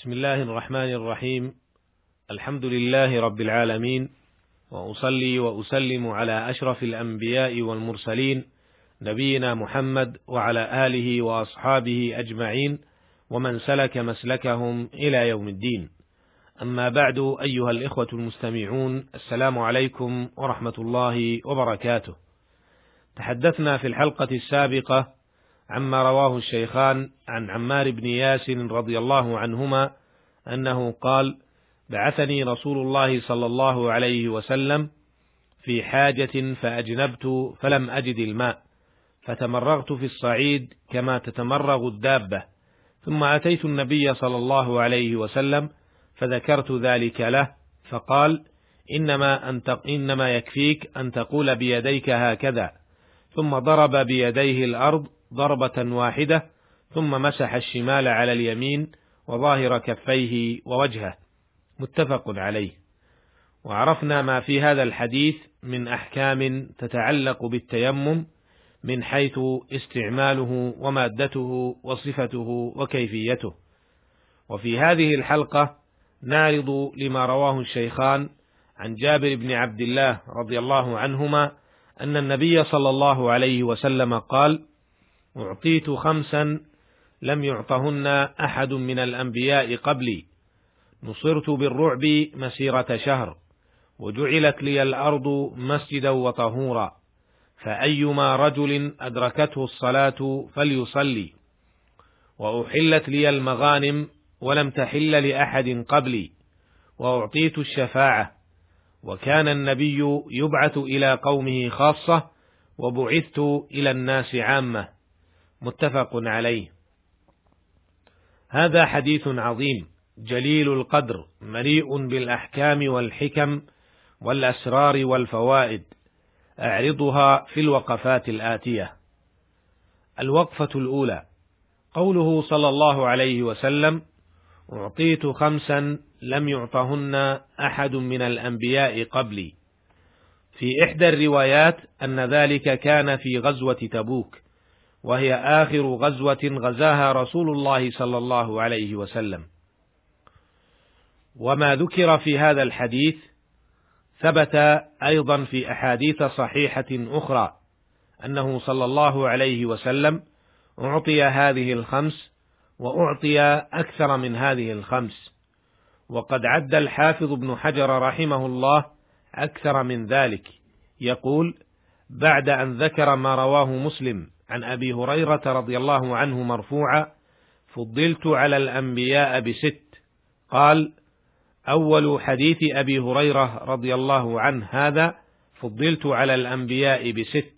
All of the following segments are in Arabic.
بسم الله الرحمن الرحيم. الحمد لله رب العالمين. وأصلي وأسلم على أشرف الأنبياء والمرسلين نبينا محمد وعلى آله وأصحابه أجمعين ومن سلك مسلكهم إلى يوم الدين. أما بعد أيها الإخوة المستمعون السلام عليكم ورحمة الله وبركاته. تحدثنا في الحلقة السابقة عما رواه الشيخان عن عمار بن ياسر رضي الله عنهما أنه قال بعثني رسول الله صلى الله عليه وسلم في حاجة فأجنبت فلم أجد الماء فتمرغت في الصعيد كما تتمرغ الدابة ثم أتيت النبي صلى الله عليه وسلم فذكرت ذلك له فقال إنما أن إنما يكفيك أن تقول بيديك هكذا ثم ضرب بيديه الأرض ضربة واحدة ثم مسح الشمال على اليمين وظاهر كفيه ووجهه. متفق عليه. وعرفنا ما في هذا الحديث من أحكام تتعلق بالتيمم من حيث استعماله ومادته وصفته وكيفيته. وفي هذه الحلقة نعرض لما رواه الشيخان عن جابر بن عبد الله رضي الله عنهما أن النبي صلى الله عليه وسلم قال أعطيت خمسا لم يعطهن أحد من الأنبياء قبلي. نصرت بالرعب مسيرة شهر وجعلت لي الأرض مسجدا وطهورا. فأيما رجل أدركته الصلاة فليصلي. وأحلت لي المغانم ولم تحل لأحد قبلي. وأعطيت الشفاعة. وكان النبي يبعث إلى قومه خاصة وبعثت إلى الناس عامة. متفق عليه. هذا حديث عظيم. جليل القدر مليء بالأحكام والحكم والأسرار والفوائد أعرضها في الوقفات الآتية. الوقفة الأولى قوله صلى الله عليه وسلم أعطيت خمسا لم يعطهن أحد من الأنبياء قبلي. في إحدى الروايات أن ذلك كان في غزوة تبوك. وهي آخر غزوة غزاها رسول الله صلى الله عليه وسلم. وما ذكر في هذا الحديث ثبت أيضا في أحاديث صحيحة أخرى أنه صلى الله عليه وسلم أعطي هذه الخمس وأعطي أكثر من هذه الخمس، وقد عد الحافظ ابن حجر رحمه الله أكثر من ذلك، يقول: بعد أن ذكر ما رواه مسلم عن أبي هريرة رضي الله عنه مرفوعا فضلت على الأنبياء بست. قال أول حديث أبي هريرة رضي الله عنه هذا فضلت على الأنبياء بست.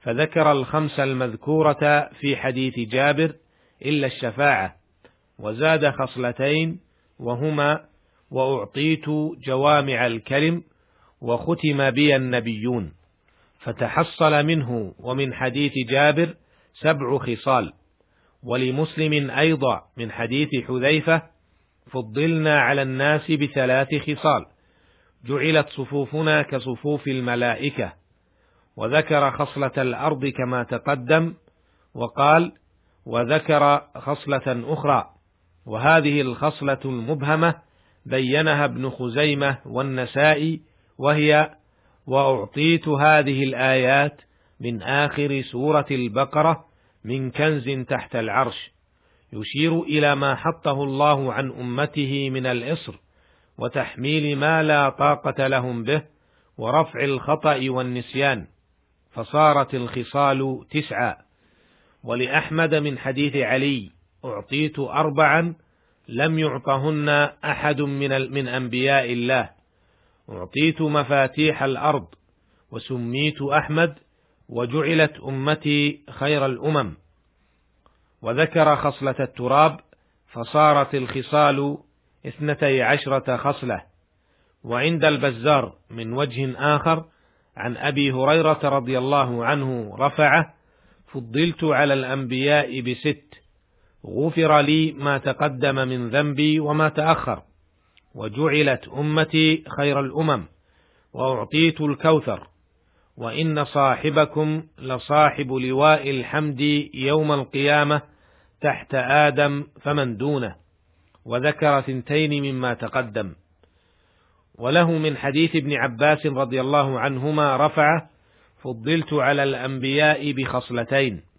فذكر الخمس المذكورة في حديث جابر إلا الشفاعة. وزاد خصلتين وهما وأعطيت جوامع الكلم وختم بي النبيون. فتحصل منه ومن حديث جابر سبع خصال ولمسلم أيضا من حديث حذيفة فضلنا على الناس بثلاث خصال جعلت صفوفنا كصفوف الملائكة وذكر خصلة الأرض كما تقدم وقال وذكر خصلة أخرى وهذه الخصلة المبهمة بينها ابن خزيمة والنسائي وهي وأعطيت هذه الآيات من آخر سورة البقرة من كنز تحت العرش يشير إلى ما حطه الله عن أمته من الإصر وتحميل ما لا طاقة لهم به ورفع الخطأ والنسيان فصارت الخصال تسعة. ولأحمد من حديث علي أعطيت اربعا لم يعطهن أحد من من أنبياء الله. أعطيت مفاتيح الأرض وسميت أحمد وجعلت أمتي خير الأمم. وذكر خصلة التراب فصارت الخصال اثنتي عشرة خصلة. وعند البزار من وجه آخر عن أبي هريرة رضي الله عنه رفعه فضلت على الأنبياء بست. غفر لي ما تقدم من ذنبي وما تأخر. وجعلت أمتي خير الأمم وأعطيت الكوثر وإن صاحبكم لصاحب لواء الحمد يوم القيامة تحت آدم فمن دونه وذكر ثنتين مما تقدم. وله من حديث ابن عباس رضي الله عنهما رفعه فضلت على الأنبياء بخصلتين.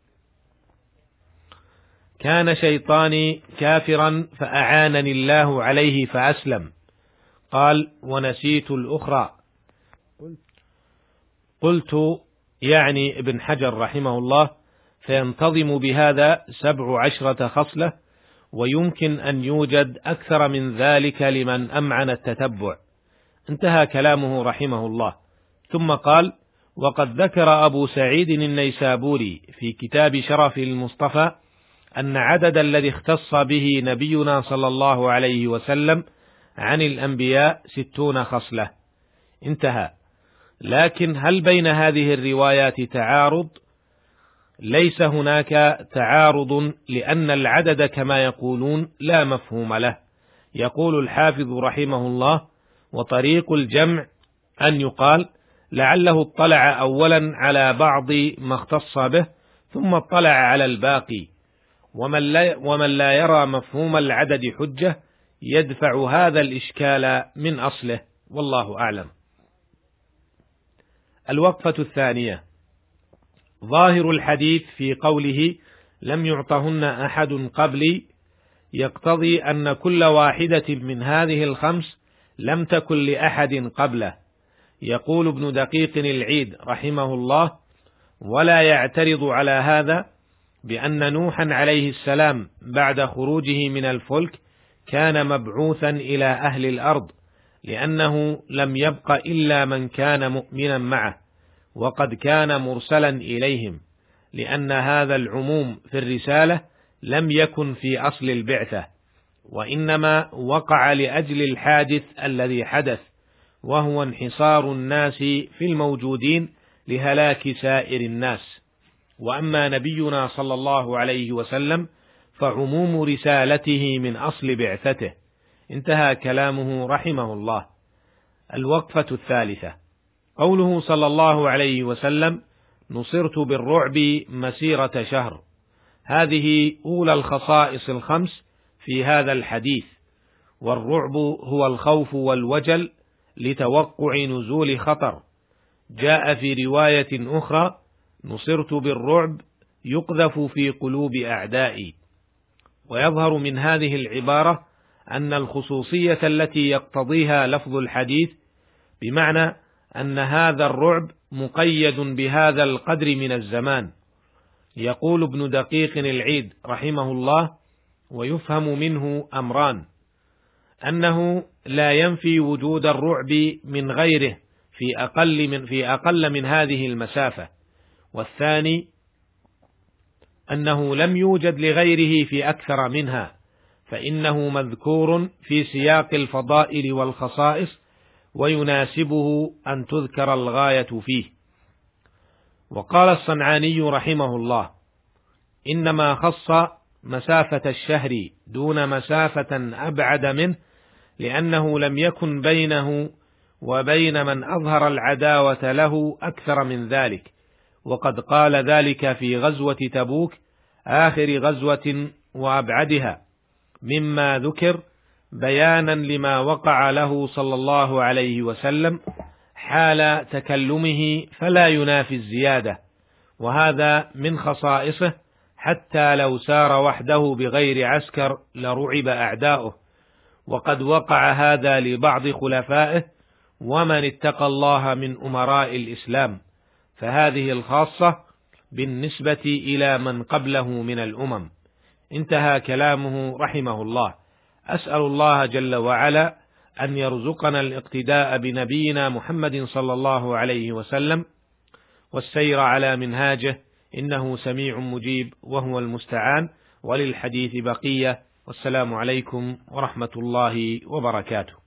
كان شيطاني كافرا فأعانني الله عليه فأسلم. قال ونسيت الأخرى. قلت يعني ابن حجر رحمه الله فينتظم بهذا سبع عشرة خصلة ويمكن أن يوجد أكثر من ذلك لمن أمعن التتبع. انتهى كلامه رحمه الله. ثم قال وقد ذكر أبو سعيد النيسابوري في كتاب شرف المصطفى أن عدد الذي اختص به نبينا صلى الله عليه وسلم عن الأنبياء ستون خصلة. انتهى. لكن هل بين هذه الروايات تعارض؟ ليس هناك تعارض لأن العدد كما يقولون لا مفهوم له. يقول الحافظ رحمه الله وطريق الجمع أن يقال لعله اطلع أولا على بعض ما اختص به ثم اطلع على الباقي. ومن لا, ومن لا يرى مفهوم العدد حجة يدفع هذا الإشكال من أصله والله أعلم. الوقفة الثانية. ظاهر الحديث في قوله لم يعطهن أحد قبلي. يقتضي أن كل واحدة من هذه الخمس لم تكن لأحد قبله. يقول ابن دقيق العيد رحمه الله ولا يعترض على هذا بأن نوحا عليه السلام بعد خروجه من الفلك كان مبعوثا إلى أهل الأرض لأنه لم يبق إلا من كان مؤمنا معه وقد كان مرسلا إليهم لأن هذا العموم في الرسالة لم يكن في أصل البعثة وإنما وقع لأجل الحادث الذي حدث وهو انحصار الناس في الموجودين لهلاك سائر الناس. وأما نبينا صلى الله عليه وسلم فعموم رسالته من أصل بعثته. انتهى كلامه رحمه الله. الوقفة الثالثة. قوله صلى الله عليه وسلم نصرت بالرعب مسيرة شهر هذه أولى الخصائص الخمس في هذا الحديث. والرعب هو الخوف والوجل لتوقع نزول خطر جاء في رواية أخرى نصرت بالرعب يقذف في قلوب أعدائي. ويظهر من هذه العبارة أن الخصوصية التي يقتضيها لفظ الحديث بمعنى أن هذا الرعب مقيد بهذا القدر من الزمان. يقول ابن دقيق العيد رحمه الله ويفهم منه أمران. أنه لا ينفي وجود الرعب من غيره في أقل من في أقل من هذه المسافة. والثاني أنه لم يوجد لغيره في أكثر منها فإنه مذكور في سياق الفضائل والخصائص ويناسبه أن تذكر الغاية فيه. وقال الصنعاني رحمه الله إنما خص مسافة الشهر دون مسافة أبعد منه لأنه لم يكن بينه وبين من أظهر العداوة له أكثر من ذلك. وقد قال ذلك في غزوة تبوك آخر غزوة وأبعدها. مما ذكر بيانا لما وقع له صلى الله عليه وسلم حال تكلمه فلا ينافي الزيادة. وهذا من خصائصه حتى لو سار وحده بغير عسكر لرعب أعداؤه. وقد وقع هذا لبعض خلفائه ومن اتقى الله من أمراء الإسلام. فهذه الخاصة بالنسبة إلى من قبله من الأمم. انتهى كلامه رحمه الله. أسأل الله جل وعلا أن يرزقنا الاقتداء بنبينا محمد صلى الله عليه وسلم والسير على منهاجه إنه سميع مجيب وهو المستعان وللحديث بقية. والسلام عليكم ورحمة الله وبركاته.